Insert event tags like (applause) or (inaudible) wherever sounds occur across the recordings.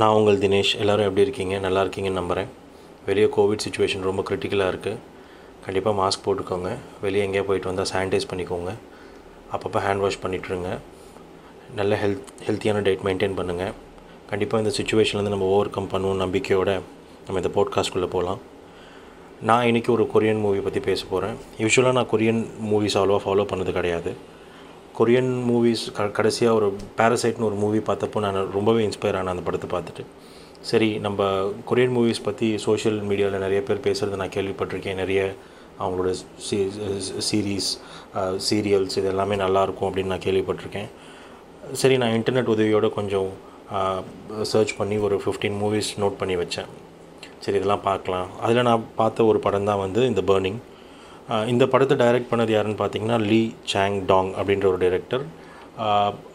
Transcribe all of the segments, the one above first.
நான் உங்கள் தினேஷ். எல்லோரும் எப்படி இருக்கீங்க? நல்லா இருக்கீங்கன்னு நம்புகிறேன் வெளியே கோவிட் சுச்சுவேஷன் ரொம்ப கிரிட்டிக்கலாக இருக்குது கண்டிப்பாக மாஸ்க் போட்டுக்கோங்க. வெளியே எங்கேயா போயிட்டு வந்தால் சானிடைஸ் பண்ணிக்கோங்க. அப்பப்போ ஹேண்ட் வாஷ் பண்ணிட்டுருங்க. நல்ல ஹெல்த் ஹெல்த்தியான டயட் மெயின்டைன் பண்ணுங்கள் கண்டிப்பாக இந்த சுச்சுவேஷன்லேருந்து நம்ம ஓவர் கம் பண்ணுவோம் நம்பிக்கையோட நம்ம இந்த போட்காஸ்ட்குள்ளே போகலாம் நான் இன்றைக்கி ஒரு கொரியன் மூவி பற்றி பேச போகிறேன் யூஸ்வலாக நான் கொரியன் மூவிஸ் அவ்வளோவா ஃபாலோ பண்ணது கிடையாது. கொரியன் மூவிஸ் க கடைசியாக ஒரு பேரசைட்னு ஒரு மூவி பார்த்தப்போ நான் ரொம்பவே இன்ஸ்பயர் ஆனேன் அந்த படத்தை பார்த்துட்டு. சரி நம்ம கொரியன் மூவிஸ் பற்றி சோஷியல் மீடியாவில் நிறைய பேர் பேசுகிறத நான் கேள்விப்பட்டிருக்கேன். நிறைய அவங்களோட சீ சீரீஸ் சீரியல்ஸ் இது எல்லாமே நல்லாயிருக்கும் அப்படின்னு நான் கேள்விப்பட்டிருக்கேன். சரி நான் இன்டர்நெட் உதவியோட கொஞ்சம் சர்ச் பண்ணி ஒரு ஃபிஃப்டீன் மூவிஸ் நோட் பண்ணி வச்சேன். சரி இதெல்லாம் பார்க்கலாம். அதில் நான் பார்த்த ஒரு படம் தான் வந்து இந்த பேர்னிங் இந்த படத்தை டைரக்ட் பண்ணது யாருன்னு பார்த்தீங்கன்னா லீ சாங் டாங் அப்படின்ற ஒரு டைரக்டர்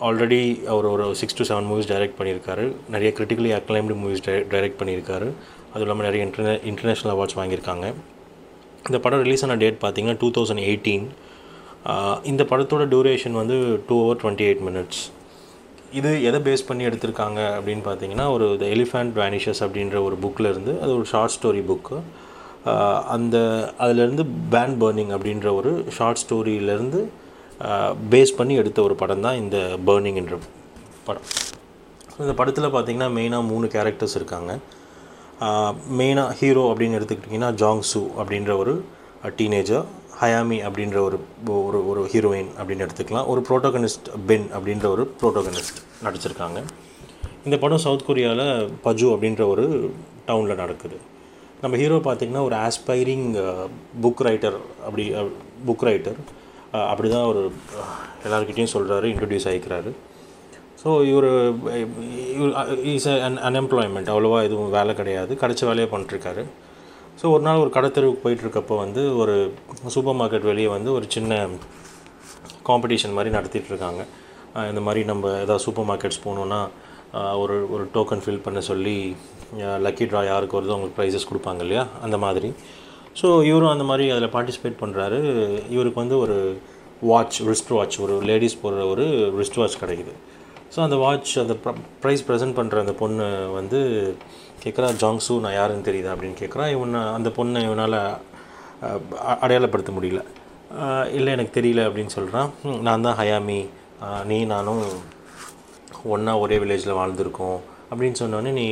ஆல்ரெடி அவர் ஒரு six to seven movies direct பண்ணியிருக்காரு. நிறைய கிரிட்டிக்கலி அக்ளைம்டு மூவிஸ் டைரக்ட் பண்ணியிருக்காரு. அதுவும் இல்லாமல் நிறைய இன்டர்நே இன்டர்நேஷ்னல் அவார்ட்ஸ் வாங்கியிருக்காங்க. இந்த படம் ரிலீஸ் ஆன டேட் பார்த்தீங்கன்னா டூ தௌசண்ட் எயிட்டீன் இந்த படத்தோட டியூரேஷன் வந்து two hour twenty eight minutes இது எதை பேஸ் பண்ணி எடுத்திருக்காங்க அப்படின்னு பார்த்தீங்கன்னா ஒரு த எலிஃபண்ட் வேனிஷஸ் அப்படின்ற ஒரு புக்கில் இருந்து அது ஒரு ஷார்ட் ஸ்டோரி புக்கு அந்த அதிலேருந்து பேன் பர்னிங் அப்படின்ற ஒரு ஷார்ட் ஸ்டோரியிலேருந்து பேஸ் பண்ணி எடுத்த ஒரு படம் தான் இந்த பர்னிங் என்ற படம். இந்த படத்தில் பார்த்திங்கன்னா மெயினாக மூணு கேரக்டர்ஸ் இருக்காங்க. மெயினாக ஹீரோ அப்படின்னு எடுத்துக்கிட்டிங்கன்னா ஜாங் சூ அப்படின்ற ஒரு டீனேஜர் ஹயாமி அப்படின்ற ஒரு ஒரு ஒரு ஹீரோயின் அப்படின்னு எடுத்துக்கலாம். ஒரு ப்ரோட்டோகனிஸ்ட் பென் அப்படின்ற ஒரு ப்ரோட்டோகனிஸ்ட் நடிச்சிருக்காங்க. இந்த படம் சவுத் கொரியாவில் பஜு அப்படின்ற ஒரு டவுனில் நடக்குது. நம்ம ஹீரோ பார்த்திங்கன்னா ஒரு ஆஸ்பைரிங் புக் ரைட்டர் அப்படி புக் ரைட்டர் அப்படி தான் ஒரு எல்லாருக்கிட்டேயும் சொல்கிறாரு இன்ட்ரடியூஸ் ஆகிக்கிறாரு ஸோ இவர் இஸ் அன் அன்எம்ப்ளாய்மெண்ட் அவ்வளோவா எதுவும் வேலை கிடையாது. கிடச்ச வேலையை பண்ணிட்டுருக்காரு. ஸோ ஒரு நாள் ஒரு கடத்தெருவுக்கு போயிட்டுருக்கப்போ வந்து ஒரு சூப்பர் மார்க்கெட் வெளியே வந்து ஒரு சின்ன காம்படிஷன் மாதிரி நடத்திட்டுருக்காங்க. இந்த மாதிரி நம்ம ஏதாவது சூப்பர் மார்க்கெட்ஸ் போகணுன்னா ஒரு ஒரு டோக்கன் ஃபில் பண்ண சொல்லி லக்கி ட்ரா யாருக்கு வருதோ அவங்களுக்கு ப்ரைஸஸ் கொடுப்பாங்க இல்லையா? அந்த மாதிரி. ஸோ இவரும் அந்த மாதிரி அதில் பார்ட்டிசிபேட் பண்ணுறாரு இவருக்கு வந்து ஒரு வாட்ச் ரிஸ்ட் வாட்ச் ஒரு லேடிஸ் போடுற ஒரு ரிஸ்ட் வாட்ச் கிடைக்குது. ஸோ அந்த வாட்ச் அந்த ப்ரைஸ் ப்ரெசென்ட் பண்ணுற அந்த பொண்ணு வந்து கேட்குறா ஜாங்ஸு நான் யாருன்னு தெரியுதா? அப்படின்னு கேட்குறா இவனை அந்த பொண்ணை இவனால் அடையாளப்படுத்த முடியல. இல்லை எனக்கு தெரியல அப்படின்னு சொல்கிறான் நான் தான் ஹயாமி. நீ நானும் ஒன்றா ஒரே வில்லேஜில் வாழ்ந்துருக்கோம். அப்படின்னு சொன்னோடனே நீ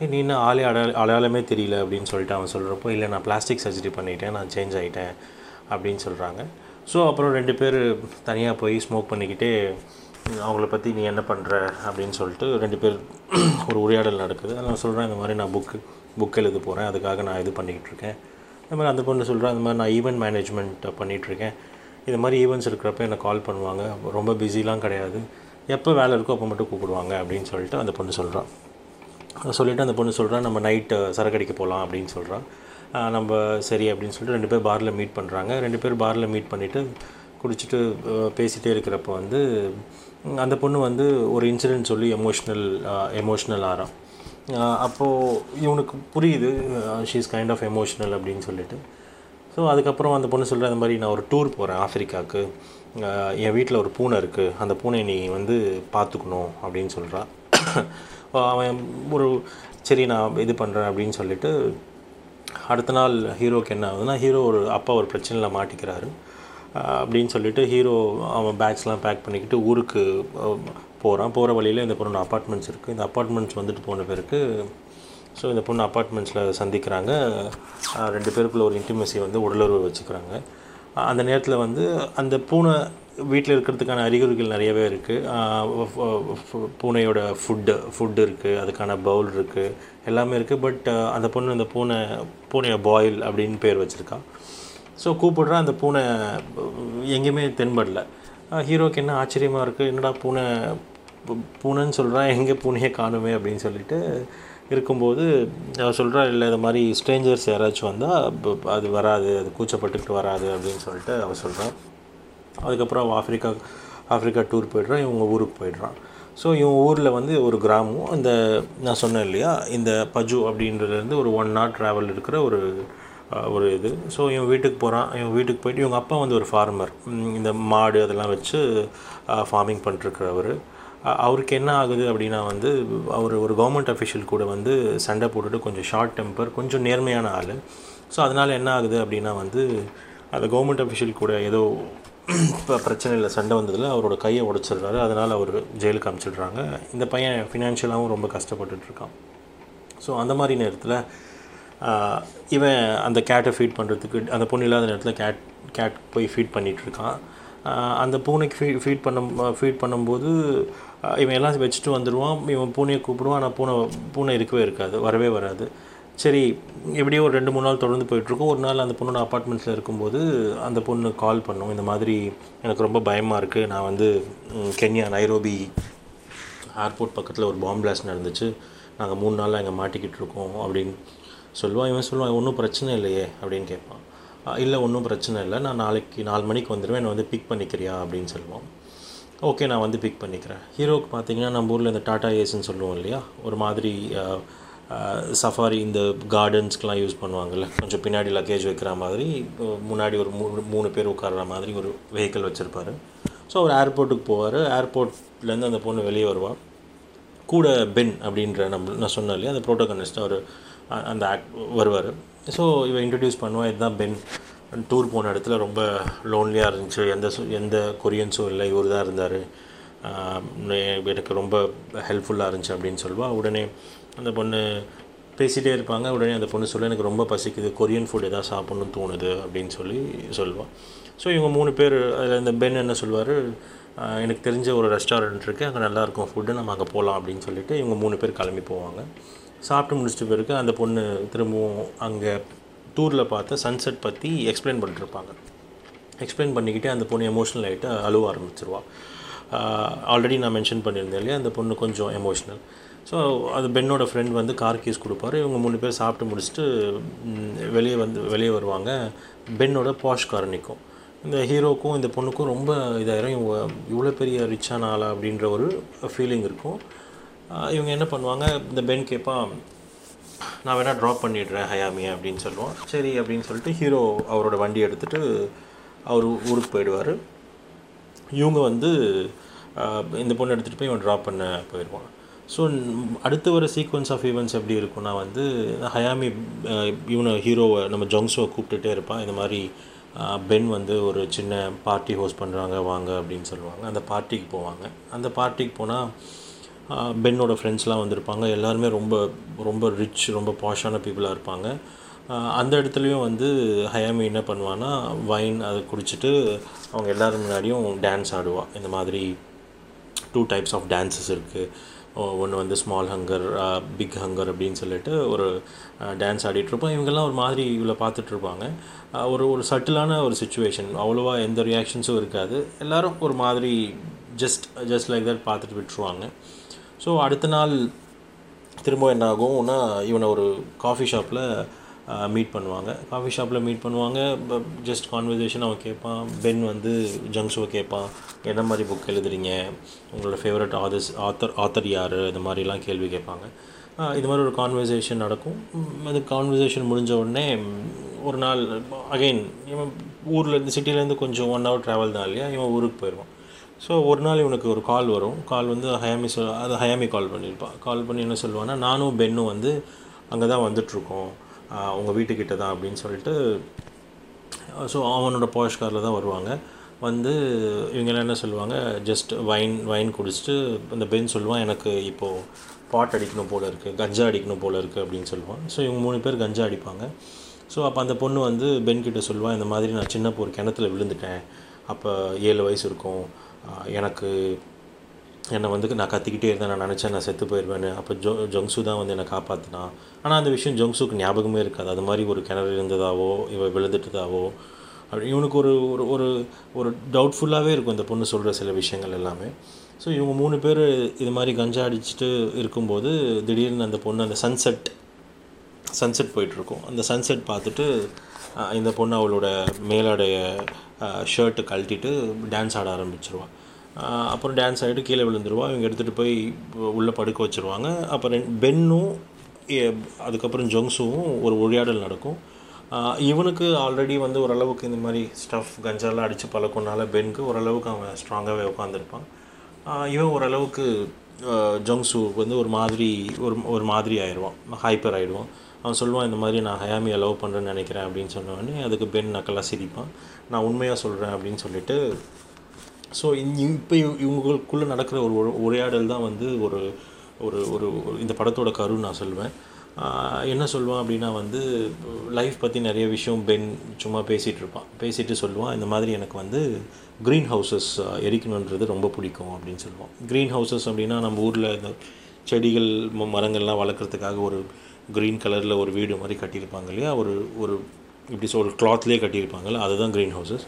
நீ என்ன ஆளே அடையாள அடையாளமே தெரியல அப்படின்னு சொல்லிட்டு அவன் சொல்கிறப்போ இல்லை நான் பிளாஸ்டிக் சர்ஜரி பண்ணிட்டேன் நான் சேஞ்ச் ஆகிட்டேன் அப்படின்னு சொல்கிறாங்க ஸோ அப்புறம் ரெண்டு பேர் தனியாக போய் ஸ்மோக் பண்ணிக்கிட்டே அவங்கள பற்றி நீ என்ன பண்ணுற அப்படின்னு சொல்லிட்டு ரெண்டு பேர் (clears throat) ஒரு உரையாடல் நடக்குது. நான் சொல்கிறேன் இந்த மாதிரி நான் புக்கு புக் எழுத போகிறேன் அதுக்காக நான் இது பண்ணிக்கிட்டு இருக்கேன். இந்த மாதிரி அந்த பொண்ணு சொல்கிறேன் இந்த மாதிரி நான் ஈவெண்ட் மேனேஜ்மெண்ட் பண்ணிகிட்ருக்கேன் இது மாதிரி ஈவெண்ட்ஸ் இருக்கிறப்ப என்னை கால் பண்ணுவாங்க. ரொம்ப பிஸிலாம் கிடையாது. எப்போ வேலை இருக்கோ அப்போ மட்டும் கூப்பிடுவாங்க அப்படின்னு சொல்லிட்டு அந்த பொண்ணு சொல்கிறான் சொல்லிவிட்டு அந்த பொண்ணு சொல்கிறான் நம்ம நைட்டு சரக்கடிக்க போகலாம் அப்படின்னு சொல்கிறான் நம்ம சரி அப்படின்னு சொல்லிட்டு ரெண்டு பேர் பாரில் மீட் பண்ணுறாங்க ரெண்டு பேர் பாரில் மீட் பண்ணிவிட்டு குடிச்சிட்டு பேசிகிட்டே இருக்கிறப்ப வந்து அந்த பொண்ணு வந்து ஒரு இன்சிடெண்ட் சொல்லி எமோஷ்னல் எமோஷ்னல் ஆறான் அப்போது இவனுக்கு புரியுது she is kind of emotional அப்படின்னு சொல்லிட்டு. ஸோ அதுக்கப்புறம் அந்த பொண்ணு சொல்கிற அந்த மாதிரி நான் ஒரு டூர் போகிறேன் ஆஃப்ரிக்காவுக்கு என் வீட்டில் ஒரு பூனை இருக்குது அந்த பூனை நீ வந்து பார்த்துக்கணும் அப்படின்னு சொல்கிறான் அவன் ஒரு சரி நான் இது பண்ணுறேன் அப்படின்னு சொல்லிட்டு அடுத்த நாள் ஹீரோக்கு என்ன ஆகுதுன்னா ஹீரோ ஒரு அப்பா ஒரு பிரச்சனையில் மாட்டிக்கிறாரு. அப்படின்னு சொல்லிட்டு ஹீரோ அவன் பேக்ஸ்லாம் பேக் பண்ணிக்கிட்டு ஊருக்கு போகிறான் போகிற வழியில் இந்த பொண்ணு அப்பார்ட்மெண்ட்ஸ் இருக்குது இந்த அப்பார்ட்மெண்ட்ஸ் வந்துட்டு போன பிறகு ஸோ இந்த பொண்ணு அப்பார்ட்மெண்ட்ஸில் சந்திக்கிறாங்க. ரெண்டு பேருக்குள்ள ஒரு இன்டிமசி வந்து உடலுறவு வச்சுக்கிறாங்க. அந்த நேரத்தில் வந்து அந்த பூனை வீட்டில் இருக்கிறதுக்கான அறிகுறிகள் நிறையவே இருக்குது பூனையோட ஃபுட்டு ஃபுட்டு இருக்குது அதுக்கான பவுல் இருக்குது எல்லாமே இருக்குது பட் அந்த பொண்ணு அந்த பூனை பூனையை பாயில் அப்படின்னு பேர் வச்சுருக்கா. ஸோ கூப்பிடுறா அந்த பூனை எங்கேயுமே தென்படல. ஹீரோக்கு என்ன ஆச்சரியமாக இருக்குது என்னடா பூனை பூனைன்னு சொல்கிறான் எங்கே பூனையை காணுமே அப்படின்னு சொல்லிட்டு இருக்கும்போது அவர் சொல்கிறா இல்லை இது மாதிரி ஸ்ட்ரேஞ்சர்ஸ் யாராச்சும் வந்தால் அது வராது அது கூச்சப்பட்டுக்கிட்டு வராது அப்படின்னு சொல்லிட்டு அவள் சொல்கிறான் அதுக்கப்புறம் ஆஃப்ரிக்கா ஆஃப்ரிக்கா டூர் போய்ட்றான் இவங்க ஊருக்கு போயிடுறான். ஸோ இவன் ஊரில் வந்து ஒரு கிராமம் இந்த நான் சொன்னேன் இல்லையா இந்த பஜு அப்படின்றதுலேருந்து ஒரு ஒன் நாட் ட்ராவல் இருக்கிற ஒரு ஒரு இது. ஸோ இவன் வீட்டுக்கு போகிறான் இவன் வீட்டுக்கு போயிட்டு இவங்க அப்பா வந்து ஒரு ஃபார்மர் இந்த மாடு அதெல்லாம் வச்சு ஃபார்மிங் பண்ணிட்டுருக்கிறவர் அவருக்கு என்ன ஆகுது அப்படின்னா வந்து அவர் ஒரு கவர்மெண்ட் அஃபிஷியல் கூட வந்து சண்டை போட்டுட்டு கொஞ்சம் ஷார்ட் டெம்பர் கொஞ்சம் நேர்மையான ஆள். ஸோ அதனால் என்ன ஆகுது அப்படின்னா வந்து அந்த கவர்மெண்ட் அஃபிஷியல் கூட ஏதோ இப்போ பிரச்சனையில் சண்டை வந்ததில் அவரோட கையை உடச்சிடுறாரு. அதனால் அவர் ஜெயிலுக்கு அனுப்பிச்சிடுறாங்க இந்த பையன் ஃபினான்ஷியலாகவும் ரொம்ப கஷ்டப்பட்டுட்டு இருக்கான். ஸோ அந்த மாதிரி நேரத்தில் இவன் அந்த கேட்டை ஃபீட் பண்ணுறதுக்கு அந்த பொண்ணு இல்லாத நேரத்தில் கேட் கேட் போய் ஃபீட் பண்ணிகிட்ருக்கான் அந்த பூனைக்கு ஃபீ ஃபீட் பண்ணும் ஃபீட் பண்ணும்போது இவன் எல்லாம் வச்சுட்டு வந்துடுவான் இவன் பூனையை கூப்பிடுவான். ஆனால் பூனை பூனை இருக்கவே இருக்காது. வரவே வராது. சரி எப்படியோ ஒரு ரெண்டு மூணு நாள் தொடர்ந்து போயிட்டுருக்கோம். ஒரு நாள் அந்த பொண்ணோட அப்பார்ட்மெண்ட்ஸில் இருக்கும்போது அந்த பொண்ணு கால் பண்ணும். இந்த மாதிரி எனக்கு ரொம்ப பயமாக இருக்குது நான் வந்து கென்யா நைரோபி ஏர்போர்ட் பக்கத்தில் ஒரு பாம்பு பிளாஸ்ட் நடந்துச்சு. நாங்கள் மூணு நாளாக இங்கே மாட்டிக்கிட்டு இருக்கோம் அப்படின்னு சொல்லுவான். இவன் சொல்லுவான் ஒன்றும் பிரச்சனை இல்லையே அப்படின்னு கேட்பான். இல்லை ஒன்றும் பிரச்சனை இல்லை. நான் நாளைக்கு நாலு மணிக்கு வந்துடுவேன் என்னை வந்து பிக் பண்ணிக்கிறியா? அப்படின்னு சொல்லுவான். ஓகே நான் வந்து பிக் பண்ணிக்கிறேன். ஹீரோவுக்கு பார்த்தீங்கன்னா நம்ம ஊரில் இந்த டாடா ஏஸ்ன்னு சொல்லுவோம் இல்லையா? ஒரு மாதிரி சஃபாரி இந்த கார்டன்ஸ்க்கெலாம் யூஸ் பண்ணுவாங்கள்ல கொஞ்சம் பின்னாடி லக்கேஜ் வைக்கிற மாதிரி முன்னாடி ஒரு மூணு மூணு பேர் உட்கார்ற மாதிரி ஒரு வெஹிக்கிள் வச்சுருப்பார். ஸோ அவர் ஏர்போர்ட்டுக்கு போவார். ஏர்போர்ட்லேருந்து அந்த பொண்ணு வெளியே வருவாள் கூட பென் அப்படின்ற நம்ம நான் சொன்னேன் இல்லையா அந்த ப்ரோட்டோகனிஸ்ட் அவர் அந்த ஆக்ட் வருவார். ஸோ இவன் இன்ட்ரடியூஸ் பண்ணுவான் இதுதான் பென் டூர் போன இடத்துல ரொம்ப லோன்லியாக இருந்துச்சு. எந்த எந்த கொரியன்ஸும் இல்லை. இவர் தான் இருந்தார். எனக்கு ரொம்ப ஹெல்ப்ஃபுல்லாக இருந்துச்சு அப்படின்னு சொல்லுவாள் உடனே அந்த பொண்ணு பேசிகிட்டே இருப்பாங்க. உடனே அந்த பொண்ணு சொல்ல எனக்கு ரொம்ப பசிக்குது. கொரியன் ஃபுட் எதாவது சாப்பிட்ணுன்னு தோணுது அப்படின்னு சொல்லி சொல்லுவாள் ஸோ இவங்க மூணு பேர் அதில் இந்த பென் என்ன சொல்வார் எனக்கு தெரிஞ்ச ஒரு ரெஸ்டாரண்ட் இருக்குது அங்கே நல்லாயிருக்கும் ஃபுட்டு நம்ம அங்கே போகலாம் அப்படின்னு சொல்லிட்டு இவங்க மூணு பேர் கிளம்பி போவாங்க. சாப்பிட்டு முடிச்சிட்ட பிறகு அந்த பொண்ணு திரும்பவும் அங்கே டூரில் பார்த்த சன்செட் பற்றி எக்ஸ்பிளைன் பண்ணிட்டுருப்பாங்க எக்ஸ்பிளைன் பண்ணிக்கிட்டே அந்த பொண்ணு எமோஷ்னல் ஆகிட்டு அழுவ ஆரம்பிச்சிருவா. ஆல்ரெடி நான் மென்ஷன் பண்ணியிருந்தேன் இல்லையா அந்த பொண்ணு கொஞ்சம் எமோஷ்னல் ஸோ அது பென்னோட ஃப்ரெண்ட் வந்து கார் கீஸ் கொடுப்பாரு. இவங்க மூணு பேர் சாப்பிட்டு முடிச்சுட்டு வெளியே வந்து வெளியே வருவாங்க. பென்னோட பாஷ் கார் நிற்கும் இந்த ஹீரோக்கும் இந்த பொண்ணுக்கும் ரொம்ப இதாயிரும். இவங்க இவ்வளோ பெரிய ரிச்சான ஆளா அப்படின்ற ஒரு ஃபீலிங் இருக்கும். இவங்க என்ன பண்ணுவாங்க? இந்த பென் கேட்பான் நான் வேணால் ட்ராப் பண்ணிடுறேன் ஹயாமி அப்படின்னு சொல்லுவான். சரி அப்படின்னு சொல்லிட்டு ஹீரோ அவரோட வண்டி எடுத்துகிட்டு அவர் ஊருக்கு போயிடுவார். இவங்க வந்து இந்த பொண்ணு எடுத்துகிட்டு போய் இவன் ட்ராப் பண்ண போயிடுவான். ஸோ அடுத்து வர சீக்வன்ஸ் ஆஃப் ஈவெண்ட்ஸ் எப்படி இருக்கும்னா வந்து ஹயாமி இவனை ஹீரோவை நம்ம ஜங்ஸோவை கூப்பிட்டுட்டே இருப்பான். இந்த மாதிரி பென் வந்து ஒரு சின்ன பார்ட்டி ஹோஸ்ட் பண்ணுறாங்க வாங்க அப்படின்னு சொல்லுவாங்க. அந்த பார்ட்டிக்கு போவாங்க. அந்த பார்ட்டிக்கு போனால் பென்னோட ஃப்ரெண்ட்ஸ்லாம் வந்திருப்பாங்க. எல்லாருமே ரொம்ப ரொம்ப ரிச் ரொம்ப பாஷான பீப்புளாக இருப்பாங்க. அந்த இடத்துலையும் வந்து ஹயாமி என்ன பண்ணுவான்னா வைன் அதை குடிச்சிட்டு அவங்க எல்லோரும் முன்னாடியும் டான்ஸ் ஆடுவா. இந்த மாதிரி டூ டைப்ஸ் ஆஃப் டான்ஸஸ் இருக்குது ஒன்று வந்து ஸ்மால் ஹங்கர் பிக் ஹங்கர் அப்படின்னு சொல்லிட்டு ஒரு டான்ஸ் ஆடிட்டுருப்போம் இவங்கெல்லாம் ஒரு மாதிரி இவ்வளோ பார்த்துட்ருப்பாங்க ஒரு ஒரு சட்டிலான ஒரு சுச்சுவேஷன் அவ்வளோவா எந்த ரியாக்ஷன்ஸும் இருக்காது. எல்லோரும் ஒரு மாதிரி ஜஸ்ட் ஜஸ்ட் லைக் தட் பார்த்துட்டு விட்டுருவாங்க. ஸோ அடுத்த நாள் திரும்ப என்ன ஆகும்னா இவனை ஒரு காஃபி ஷாப்பில் மீட் பண்ணுவாங்க. காஃபி ஷாப்பில் மீட் பண்ணுவாங்க. ஜஸ்ட் கான்வர்சேஷன் அவன் கேட்பான். பென் வந்து ஜங்ஷோ கேட்பான். என்ன மாதிரி புக் எழுதுறீங்க? உங்களோட ஃபேவரட் ஆதர்ஸ் ஆத்தர் ஆத்தர் யார்? இந்த மாதிரிலாம் கேள்வி கேட்பாங்க. இது மாதிரி ஒரு கான்வர்சேஷன் நடக்கும். அது கான்வர்சேஷன் முடிஞ்ச உடனே ஒரு நாள் அகைன் இவன் ஊர்லேருந்து சிட்டிலேருந்து கொஞ்சம் ஒன் ஹவர் ட்ராவல் தான் இல்லையா? இவன் ஊருக்கு போயிடுவான். ஸோ ஒரு நாள் இவனுக்கு ஒரு கால் வரும். கால் வந்து ஹயாமி சொல் அது ஹயாமி கால் பண்ணியிருப்பான். கால் பண்ணி என்ன சொல்லுவான்னா நானும் பென்னும் வந்து அங்கே தான் வந்துட்ருக்கோம் உங்கள் வீட்டுக்கிட்ட தான் அப்படின்னு சொல்லிட்டு ஸோ அவனோட பாஷ் காரில் தான் வருவாங்க. வந்து இவங்கெல்லாம் என்ன சொல்லுவாங்க ஜஸ்ட் வைன் வைன் குடிச்சிட்டு அந்த பென் சொல்லுவான் எனக்கு இப்போது பாட் அடிக்கணும் போல் இருக்குது கஞ்சா அடிக்கணும் போல் இருக்குது அப்படின்னு சொல்லுவான். ஸோ இவங்க மூணு பேர் கஞ்சா அடிப்பாங்க. ஸோ அப்போ அந்த பொண்ணு வந்து பென்கிட்ட சொல்லுவான் இந்த மாதிரி நான் சின்ன ஒரு கிணத்துல விழுந்துட்டேன். அப்போ ஏழு வயசு இருக்கும். எனக்கு என்னை வந்து நான் கத்திக்கிட்டே இருந்தேன் நான் நினச்சேன் நான் செத்து போயிடுவேன்னு. அப்போ ஜோ ஜங்ஸு தான் வந்து என்னை காப்பாற்றினான் ஆனால் அந்த விஷயம் ஜங்ஸுக்கு ஞாபகமே இருக்காது. அது மாதிரி ஒரு கிணறு இருந்ததாவோ இவ விழுந்துட்டதாவோ அப்படி இவனுக்கு ஒரு ஒரு ஒரு ஒரு டவுட்ஃபுல்லாகவே இருக்கும் இந்த பொண்ணு சொல்கிற சில விஷயங்கள் எல்லாமே. ஸோ இவங்க மூணு பேர் இது மாதிரி கஞ்சா அடிச்சுட்டு இருக்கும்போது திடீர்னு அந்த பொண்ணு அந்த சன்செட் சன்செட் போயிட்டுருக்கும். அந்த சன்செட் பார்த்துட்டு இந்த பொண்ணு அவளோட மேலாடைய ஷர்ட்டை கழட்டிட்டு டான்ஸ் ஆட ஆரம்பிச்சிருவாள் அப்புறம் டான்ஸ் ஆகிட்டு கீழே விழுந்துருவா. இவங்க எடுத்துகிட்டு போய் உள்ளே படுக்க வச்சுருவாங்க. அப்புறம் பென்னும் அதுக்கப்புறம் ஜொங்ஸுவும் ஒரு உரையாடல் நடக்கும். இவனுக்கு ஆல்ரெடி வந்து ஓரளவுக்கு இந்த மாதிரி ஸ்டஃப் கஞ்சாலாம் அடித்து பழக்கம்னால பென்க்கு ஓரளவுக்கு அவன் ஸ்ட்ராங்காகவே உட்காந்துருப்பான் இவன் ஓரளவுக்கு ஜொங்ஸு வந்து ஒரு மாதிரி ஒரு ஒரு மாதிரி ஆயிடுவான். ஹைப்பர் ஆகிடுவான் அவன் சொல்லுவான் இந்த மாதிரி நான் ஹயாமி அலோவ் பண்ணுறேன்னு நினைக்கிறேன் அப்படின்னு சொன்ன அதுக்கு பென் நக்கலாக சிரிப்பான். நான் உண்மையாக சொல்கிறேன் அப்படின்னு சொல்லிட்டு ஸோ இப்போ இவங்களுக்குள்ளே நடக்கிற ஒரு உரையாடல் தான் வந்து ஒரு ஒரு ஒரு இந்த படத்தோட கரு நான் சொல்லுவேன் என்ன சொல்லுவான் அப்படின்னா வந்து லைஃப் பற்றி நிறைய விஷயம் பென் சும்மா பேசிகிட்டு இருப்பான். பேசிட்டு சொல்லுவான் இந்த மாதிரி எனக்கு வந்து க்ரீன் ஹவுசஸ் எரிக்கணுன்றது ரொம்ப பிடிக்கும் அப்படின்னு சொல்லுவான். க்ரீன் ஹவுசஸ் அப்படின்னா நம்ம ஊரில் இந்த செடிகள் மரங்கள்லாம் வளர்க்குறதுக்காக ஒரு க்ரீன் கலரில் ஒரு வீடு மாதிரி கட்டியிருப்பாங்க இல்லையா? ஒரு ஒரு இப்படி சொல் கிளாத்லேயே கட்டியிருப்பாங்கல்ல அதுதான் க்ரீன் ஹவுசஸ்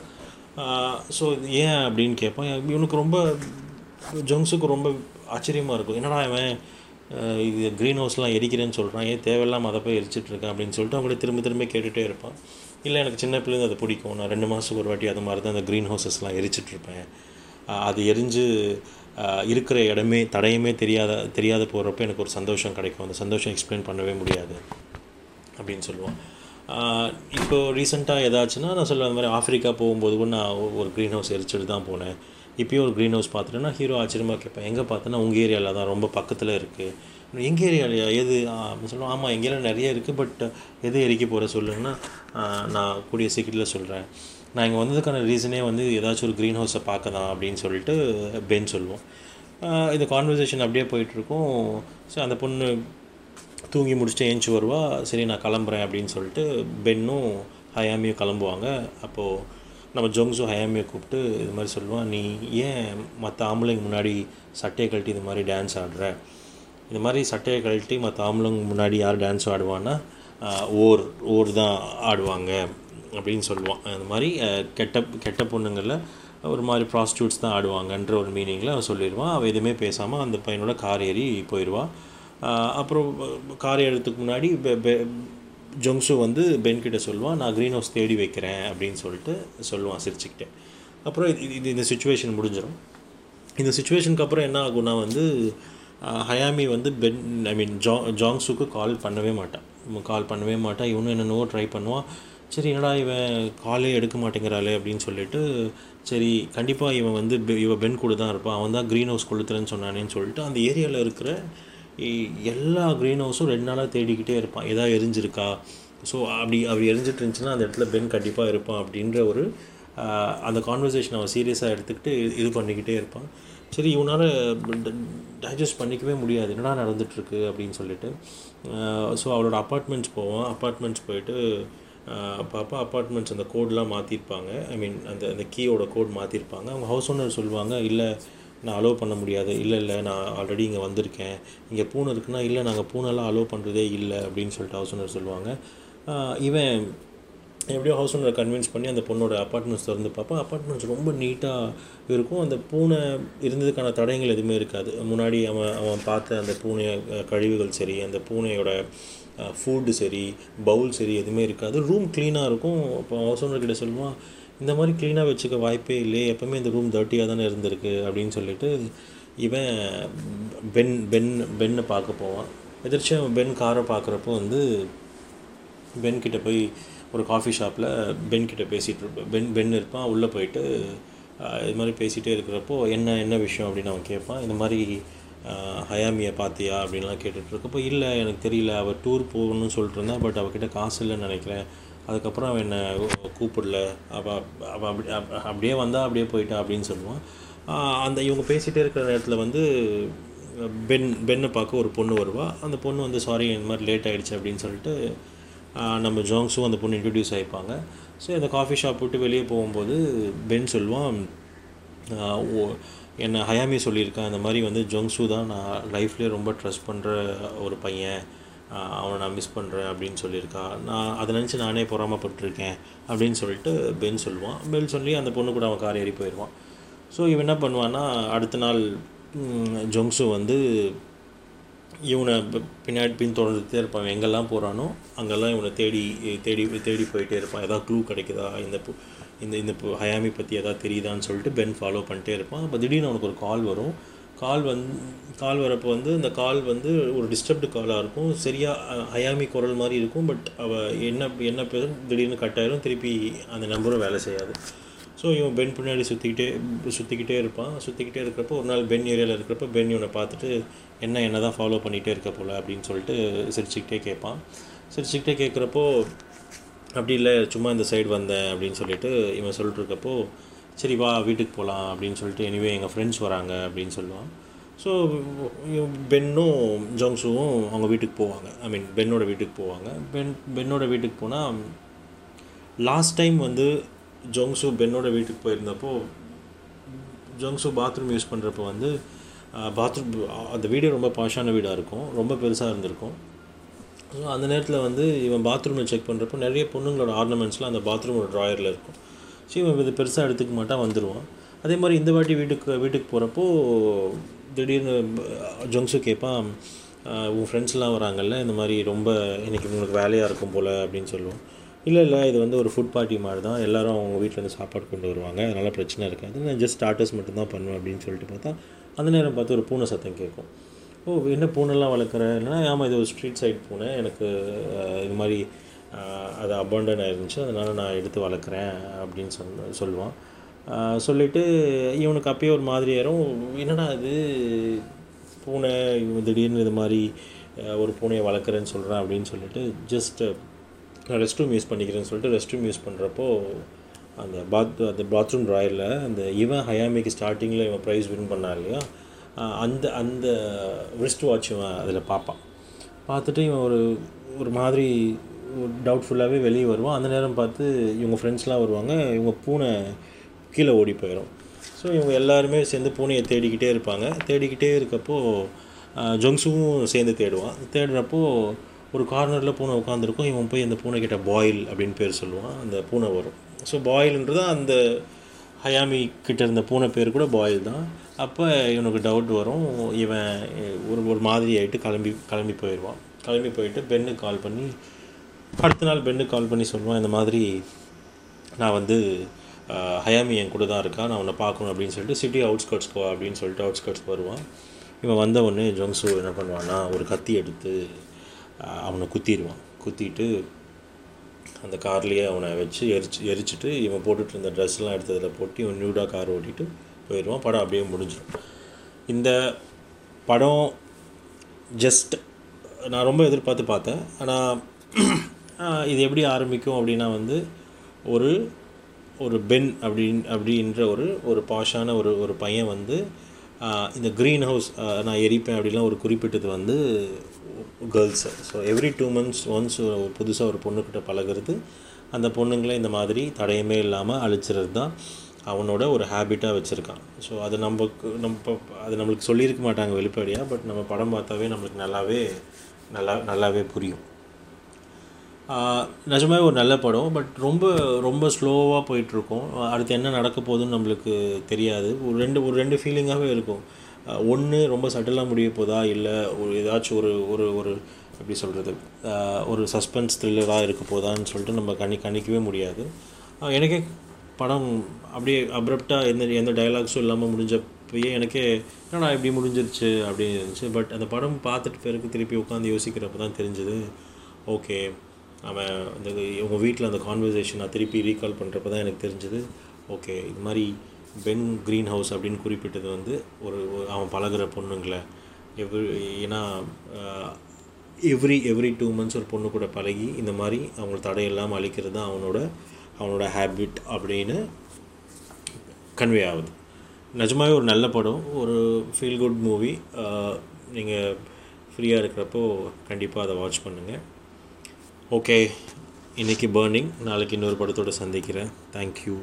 ஸோ ஏன் அப்படின்னு கேட்பான் இவனுக்கு ரொம்ப ஜங்ஸுக்கு ரொம்ப ஆச்சரியமாக இருக்கும். என்னடா அவன் இது க்ரீன் ஹவுஸ்லாம் எரிக்கிறேன்னு சொல்கிறான் ஏன் தேவையில்லாம அதை போய் எரிச்சிட்டு இருக்கேன் அப்படின்னு சொல்லிட்டு அவங்கள திரும்ப திரும்ப கேட்டுகிட்டே இருப்பான். இல்லை எனக்கு சின்ன பிள்ளைங்க அது பிடிக்கும். நான் ரெண்டு மாதத்துக்கு ஒரு வாட்டி அது மாதிரி தான் அந்த க்ரீன் ஹவுசஸ்லாம் எரிச்சிட்டு இருப்பேன். அது எரிஞ்சு இருக்கிற இடமே தடையுமே தெரியாத தெரியாத போகிறப்ப எனக்கு ஒரு சந்தோஷம் கிடைக்கும். அந்த சந்தோஷம் எக்ஸ்பிளைன் பண்ணவே முடியாது அப்படின்னு சொல்லுவான் இப்போது ரீசெண்டாக ஏதாச்சுன்னா நான் சொல்லுவேன் அந்த மாதிரி ஆஃப்ரிக்கா போகும்போது கூட நான் ஒரு க்ரீன் ஹவுஸ் எரிச்சிட்டு தான் போனேன். இப்போயும் ஒரு க்ரீன் ஹவுஸ் பார்த்துட்டேன்னா ஹீரோ ஆச்சரியமாக கேட்பேன். எங்கே பார்த்தோன்னா உங்கள் ஏரியாவில் தான் ரொம்ப பக்கத்தில் இருக்குது எங்கள் ஏரியாலையா எது அப்படின்னு சொல்லுவோம் ஆமாம் எங்கள் நிறைய இருக்குது பட் எது எரிக்க போகிற சொல்லுங்கன்னா நான் கூடிய சீக்கிரத்தில் சொல்கிறேன் நான் இங்கே வந்ததுக்கான ரீசனே வந்து ஏதாச்சும் ஒரு க்ரீன் ஹவுஸை பார்க்க தான் அப்படின்னு சொல்லிட்டு பென் சொல்லுவோம். இந்த கான்வர்சேஷன் அப்படியே போயிட்டுருக்கோம் ஸோ அந்த பொண்ணு தூங்கி முடிச்சுட்டு ஏஞ்சி வருவா சரி நான் கிளம்புறேன் அப்படின்னு சொல்லிட்டு பென்னும் ஹயாமியும் கிளம்புவாங்க. அப்போது நம்ம ஜோங்ஸும் ஹயாமியை கூப்பிட்டு இது மாதிரி சொல்லுவான் நீ ஏன் மற்ற ஆம்பளைங்க முன்னாடி சட்டையை கழட்டி இது மாதிரி டான்ஸ் ஆடுற? இது மாதிரி சட்டையை கழட்டி மற்ற ஆம்பளைங்க முன்னாடி யார் டான்ஸ் ஆடுவான்னா ஓர் ஓர் தான் ஆடுவாங்க அப்படின்னு சொல்லுவான். அந்த மாதிரி கெட்ட கெட்ட பொண்ணுங்களில் ஒரு மாதிரி ப்ராஸ்டியூட்ஸ் தான் ஆடுவாங்கன்ற ஒரு மீனிங்கில் அவன் சொல்லிடுவான். அவள் எதுவுமே பேசாமல் அந்த பையனோட கார் ஏறி போயிடுவான் அப்புறம் கார் ஏறதுக்கு முன்னாடி பெ- ஜொங்ஸு வந்து பென்கிட்ட சொல்லுவான் நான் க்ரீன் ஹவுஸ் தேடி வைக்கிறேன் அப்படின்னு சொல்லிட்டு சொல்லுவான் சிரிச்சுக்கிட்டே. அப்புறம் இது இது இந்த சுச்சுவேஷன் முடிஞ்சிடும் இந்த சுச்சுவேஷனுக்கு அப்புறம் என்ன ஆகும்னா வந்து ஹயாமி வந்து பென் ஐ மீன் ஜா ஜாங்ஸுக்கு கால் பண்ணவே மாட்டான். கால் பண்ணவே மாட்டான். இவனும் என்னென்னவோ ட்ரை பண்ணுவான். சரி என்னடா இவன் காலே எடுக்க மாட்டேங்கிறாளே அப்படின்னு சொல்லிட்டு சரி கண்டிப்பாக இவன் வந்து பெ- இவன் பென் கூட தான் இருப்பான். அவன் தான் க்ரீன் ஹவுஸ் கொளுத்துறேன்னு சொன்னானேன்னு சொல்லிட்டு அந்த ஏரியாவில் இருக்கிற எல்லா க்ரீன் ஹவுஸும் ரெண்டு நாளாக தேடிக்கிட்டே இருப்பான். எதாவது எரிஞ்சிருக்கா? ஸோ அப்படி அப்படி எரிஞ்சிட்டு இருந்துச்சுன்னா அந்த இடத்துல பென் கண்டிப்பாக இருப்பான் அப்படின்ற ஒரு அந்த கான்வர்சேஷன் அவன் சீரியஸாக எடுத்துக்கிட்டு இது பண்ணிக்கிட்டே இருப்பான். சரி இவனால் டைஜஸ்ட் பண்ணிக்கவே முடியாது. என்னடா நடந்துகிட்ருக்கு அப்படின்னு சொல்லிட்டு ஸோ அவளோட அப்பார்ட்மெண்ட்ஸ் போவோம் அப்பார்ட்மெண்ட்ஸ் போயிட்டு பாப்பா அப்பார்ட்மெண்ட்ஸ் அந்த கோட்லாம் மாற்றிருப்பாங்க ஐ மீன் அந்த அந்த கீயோட கோட் மாற்றிருப்பாங்க அவங்க ஹவுஸ் ஓனர் சொல்லுவாங்க இல்லை நான் அலோவ் பண்ண முடியாது. இல்லை இல்லை நான் ஆல்ரெடி இங்கே வந்திருக்கேன். இங்கே பூனை இருக்குன்னா இல்லை நாங்கள் பூனைலாம் அலோவ் பண்ணுறதே இல்லை அப்படின்னு சொல்லிட்டு ஹவுஸ் ஓனர் சொல்லுவாங்க. இவன் எப்படியோ ஹவுஸ் ஓனரை கன்வின்ஸ் பண்ணி அந்த பொண்ணோட அப்பார்ட்மெண்ட்ஸ் திறந்து பார்ப்போம் அப்பார்ட்மெண்ட்ஸ் ரொம்ப நீட்டாக இருக்கும். அந்த பூனை இருந்ததுக்கான தடயங்கள் எதுவுமே இருக்காது. முன்னாடி அவன் அவன் பார்த்த அந்த பூனை கழிவுகள் சரி அந்த பூனையோட ஃபுட்டு சரி பவுல் சரி எதுவுமே இருக்காது. ரூம் க்ளீனாக இருக்கும். அப்போ ஹவுஸ் ஓனர் கிட்ட சொல்லுவான் இந்த மாதிரி க்ளீனாக வச்சுக்க வாய்ப்பே இல்லையே. எப்போவுமே இந்த ரூம் டர்ட்டியாக தானே இருந்திருக்கு அப்படின்னு சொல்லிட்டு இவன் பென் பென் பென்னை பார்க்க போவான். எதிர்ச்சியாக பென் காரை பார்க்குறப்போ வந்து பென் கிட்டே போய் ஒரு காஃபி ஷாப்பில் பென் கிட்டே பேசிகிட்டு இருப்பேன் பென் பென் இருப்பான். உள்ளே போயிட்டு இது மாதிரி பேசிகிட்டே இருக்கிறப்போ என்ன என்ன விஷயம் அப்படின்னு அவன் கேட்பான். இந்த மாதிரி ஹயாமியை பார்த்தியா அப்படின்லாம் கேட்டுட்ருக்கப்போ இல்லை எனக்கு தெரியல. அவள் டூர் போகணும்னு சொல்லிட்டு இருந்தா பட் அவகிட்ட காசு இல்லைன்னு நினைக்கிறேன். அதுக்கப்புறம் அவன் என்னை கூப்பிடல. அவள் அவள் அப்படி அப்படியே வந்தால் அப்படியே போயிட்டா அப்படின்னு சொல்லுவான். அந்த இவங்க பேசிகிட்டே இருக்கிற நேரத்தில் வந்து பென் பென்னை பார்க்க ஒரு பொண்ணு வருவாள் அந்த பொண்ணு வந்து சாரி இந்த மாதிரி லேட் ஆகிடுச்சு அப்படின்னு சொல்லிட்டு நம்ம ஜாங்ஸும் அந்த பொண்ணு இன்ட்ரடியூஸ் ஆகிப்பாங்க ஸோ இந்த காஃபி ஷாப் விட்டு வெளியே போகும்போது பென் சொல்லுவான் ஓ என்னை ஹயாமி சொல்லியிருக்கான். இந்த மாதிரி வந்து ஜோங்ஸு தான் நான் லைஃப்லேயே ரொம்ப ட்ரஸ்ட் பண்ணுற ஒரு பையன். அவனை நான் மிஸ் பண்ணுறேன் அப்படின்னு சொல்லியிருக்கா. நான் அதை நினச்சி நானே பொறாமப்பட்டிருக்கேன் அப்படின்னு சொல்லிட்டு பென் சொல்லுவான். பென் சொல்லி அந்த பொண்ணு கூட அவன் கார் ஏறி போயிடுவான். ஸோ இவன் என்ன பண்ணுவான்னா அடுத்த நாள் ஜொங்ஸு வந்து இவனை பின்னாடி பின் தொடர்ந்துட்டே இருப்பான் எங்கெல்லாம் போகிறானோ அங்கெல்லாம் இவனை தேடி தேடி தேடி போயிட்டே இருப்பான். ஏதாவது க்ளூ கிடைக்குதா? இந்த இந்த இந்த பு- ஹயாமி பற்றி எதாவது தெரியுதான்னு சொல்லிட்டு பென் ஃபாலோ பண்ணிட்டே இருப்பான். அப்போ திடீர்னு அவனுக்கு ஒரு கால் வரும். கால் வந்து கால் வரப்போ வந்து இந்த கால் வந்து ஒரு டிஸ்டர்ப்டு காலாக இருக்கும். சரியாக ஹயாமி குரல் மாதிரி இருக்கும் பட் அவள் என்ன என்ன பேர்? திடீர்னு கட் ஆயிரும். திருப்பி அந்த நம்பரும் வேலை செய்யாது. ஸோ இவன் பென் பின்னாடி சுற்றிக்கிட்டே சுற்றிக்கிட்டே இருப்பான். சுற்றிக்கிட்டே இருக்கிறப்போ ஒரு நாள் பென் ஏரியாவில் இருக்கிறப்ப பென் இவனை பார்த்துட்டு என்ன என்ன தான் ஃபாலோ பண்ணிகிட்டே இருக்க போல்? அப்படின்னு சொல்லிட்டு சிரிச்சுக்கிட்டே கேட்பான். சிரிச்சுக்கிட்டே கேட்குறப்போ அப்படி இல்லை சும்மா இந்த சைடு வந்தேன் அப்படின்னு சொல்லிட்டு இவன் சொல்லிட்டு இருக்கப்போ சரி வா வீட்டுக்கு போகலாம் அப்படின்னு சொல்லிட்டு எனிவே எங்கள் ஃப்ரெண்ட்ஸ் வராங்க அப்படின்னு சொல்லுவான் ஸோ பென்னும் ஜோங்ஸுவும் அவங்க வீட்டுக்கு போவாங்க. ஐ மீன் பென்னோட வீட்டுக்கு போவாங்க. பென் பென்னோட வீட்டுக்கு போனால் லாஸ்ட் டைம் வந்து ஜோங்ஸு பென்னோட வீட்டுக்கு போயிருந்தப்போ ஜோங்ஸு பாத்ரூம் யூஸ் பண்ணுறப்போ வந்து பாத்ரூம் அந்த வீடு ரொம்ப பாஷான வீடாக இருக்கும். ரொம்ப பெருசாக இருந்திருக்கும். ஸோ அந்த நேரத்தில் வந்து இவன் பாத்ரூமில் செக் பண்ணுறப்போ நிறைய பொண்ணுங்களோட ஆர்னமெண்ட்ஸ்லாம் அந்த பாத்ரூமோட ட்ராயரில் இருக்கும். இவன் இது பெருசாக எடுத்துக்க மாட்டான் வந்துடுவான் அதே மாதிரி இந்த வாட்டி வீட்டுக்கு வீட்டுக்கு போகிறப்போ திடீர்னு ஜங்ஸு கேட்பான் உன் ஃப்ரெண்ட்ஸ்லாம் வராங்கல்ல இந்த மாதிரி ரொம்ப இன்றைக்கி உங்களுக்கு வேலையாக இருக்கும் போல் அப்படின்னு சொல்லுவோம் இல்லை இல்லை இது வந்து ஒரு ஃபுட் பார்ட்டி மாதிரி தான் எல்லோரும் அவங்க வீட்டிலேருந்து சாப்பாடு கொண்டு வருவாங்க அதனால் பிரச்சனை இருக்காது. நான் ஜஸ்ட் ஸ்டார்டர்ஸ் மட்டும்தான் பண்ணுவேன் அப்படின்னு சொல்லிட்டு பார்த்தா அந்த நேரம் பார்த்து ஒரு பூனை சத்தம் கேட்கும். ஓ என்ன பூனைலாம் வளர்க்குற? ஆமாம் இது ஒரு ஸ்ட்ரீட் சைட் பூனை எனக்கு இது மாதிரி அது அபாண்டன் ஆயிருந்துச்சு. அதனால் நான் எடுத்து வளர்க்குறேன் அப்படின்னு சொல் சொல்லுவான். சொல்லிவிட்டு இவனுக்கு அப்பயே ஒரு மாதிரி ஏறும் என்னடா இது? பூனை இவன் திடீர்னு இது மாதிரி ஒரு பூனையை வளர்க்குறேன்னு சொல்கிறேன் அப்படின்னு சொல்லிட்டு ஜஸ்ட் நான் ரெஸ்ட் ரூம் யூஸ் பண்ணிக்கிறேன்னு சொல்லிட்டு ரெஸ்ட் ரூம் யூஸ் பண்ணுறப்போ அந்த பாத் அந்த பாத்ரூம் ட்ராயரில் அந்த இவன் ஹயாமிக்கு ஸ்டார்டிங்கில் இவன் ப்ரைஸ் வின் பண்ணா இல்லையா? அந்த அந்த ரிஸ்ட் வாட்ச் இவன் அதில் பார்ப்பான். பார்த்துட்டு இவன் ஒரு ஒரு மாதிரி டவுட்ஃபுல்லாகவே வெளியே வருவான் அந்த நேரம் பார்த்து இவங்க ஃப்ரெண்ட்ஸ்லாம் வருவாங்க. இவங்க பூனை கீழே ஓடி போயிடும் ஸோ இவங்க எல்லாருமே சேர்ந்து பூனையை தேடிக்கிட்டே இருப்பாங்க. தேடிக்கிட்டே இருக்கப்போ ஜொங்ஸுவும் சேர்ந்து தேடுவான். தேடுறப்போ ஒரு கார்னரில் பூனை உட்காந்துருக்கும் இவன் போய் அந்த பூனை கிட்ட பாயில் அப்படின்னு பேர் சொல்லுவான். அந்த பூனை வரும். ஸோ பாயில்ன்றது அந்த ஹயாமி கிட்ட இருந்த பூனை பேர் கூட பாயில் தான். அப்போ இவனுக்கு டவுட் வரும். இவன் ஒரு ஒரு மாதிரி ஆகிட்டு கிளம்பி கிளம்பி போயிடுவான். கிளம்பி போயிட்டு பெண்ணுக்கு கால் பண்ணி அடுத்த நாள் பெண்ணுக்கு கால் பண்ணி சொல்லுவான் இந்த மாதிரி நான் வந்து ஹயாமி என் கூட தான் இருக்கா நான் உன்னை பார்க்கணும் அப்படின்னு சொல்லிட்டு சிட்டி அவுட்ஸ்கர்ட்ஸ் போ அப்படின்னு சொல்லிட்டு அவுட்ஸ்கர்ட்ஸ் வருவான். இவன் வந்த உடனே ஜொங்ஸு என்ன பண்ணுவான்னா ஒரு கத்தி எடுத்து அவனை குத்திடுவான். குத்திட்டு அந்த கார்லேயே அவனை வச்சு எரிச்சு எரிச்சிட்டு இவன் போட்டுட்டு இருந்த ட்ரெஸ்லாம் எடுத்ததில் போட்டு இவன் நியூடாக கார் ஓட்டிட்டு போயிடுவான். படம் அப்படியே முடிஞ்சிடும் இந்த படம் ஜஸ்ட் நான் ரொம்ப எதிர்பார்த்து பார்த்தேன். ஆனால் இது எப்படி ஆரம்பிக்கும் அப்படின்னா வந்து ஒரு ஒரு பென் அப்படின் அப்படின்ற ஒரு ஒரு பாஷான ஒரு ஒரு பையன் வந்து இந்த க்ரீன் ஹவுஸ் நான் எரிப்பேன் அப்படிலாம் ஒரு குறிப்பிட்டது வந்து girls so every two months once புதுசாக ஒரு பொண்ணுக்கிட்ட பழகிறது அந்த பொண்ணுங்களை இந்த மாதிரி தடையுமே இல்லாமல் அழிச்சிறது தான் அவனோட ஒரு ஹேபிட்டாக வச்சுருக்கான். ஸோ அது நமக்கு நம்ம அது நம்மளுக்கு சொல்லியிருக்க மாட்டாங்க வெளிப்படையாக பட் நம்ம படம் பார்த்தாவே நம்மளுக்கு நல்லாவே நல்லா நல்லாவே புரியும். நிஜமாவே ஒரு நல்ல படம் பட் ரொம்ப ரொம்ப ஸ்லோவாக போயிட்டுருக்கோம். அடுத்து என்ன நடக்க போகுதுன்னு நம்மளுக்கு தெரியாது. ஒரு ரெண்டு ஒரு ரெண்டு ஃபீலிங்காகவே இருக்கும். ஒன்று ரொம்ப சட்டிலாக முடிய போதா? இல்லை ஒரு ஏதாச்சும் ஒரு ஒரு ஒரு எப்படி சொல்கிறது ஒரு சஸ்பென்ஸ் த்ரில்லராக இருக்க போதான்னு சொல்லிட்டு நம்ம கணி கணிக்கவே முடியாது. எனக்கே படம் அப்படியே அப்ரப்டாக எந்த எந்த டைலாக்ஸும் இல்லாமல் முடிஞ்சப்பயே எனக்கே என்னடா இப்படி முடிஞ்சிருச்சு அப்படின்னு இருந்துச்சு. பட் அந்த படம் பார்த்துட்டு பிறகு திருப்பி உட்காந்து யோசிக்கிறப்ப தான் தெரிஞ்சது. ஓகே அவன் இந்த இவங்க வீட்டில் அந்த கான்வர்சேஷன் நான் திருப்பி ரீகால் பண்ணுறப்ப தான் எனக்கு தெரிஞ்சது ஓகே இது மாதிரி பென் க்ரீன் ஹவுஸ் அப்படின்னு குறிப்பிட்டது வந்து ஒரு அவன் பழகிற பொண்ணுங்களை. எவ்ரி ஏன்னா எவ்ரி எவ்ரி டூ மந்த்ஸ் ஒரு பொண்ணு கூட பழகி இந்த மாதிரி அவங்க தடையெல்லாம் அழிக்கிறது தான் அவனோட அவனோட ஹேபிட் அப்படின்னு கன்வே ஆகுது. நிஜமாகவே ஒரு நல்ல படம் ஒரு ஃபீல் குட் மூவி நீங்கள் ஃப்ரீயாக இருக்கிறப்போ கண்டிப்பாக அதை வாட்ச் பண்ணுங்கள் ஓகே இன்றைக்கி பேர்னிங் நாளைக்கு இன்னொரு படத்தோடு சந்திக்கிறேன். தேங்க்யூ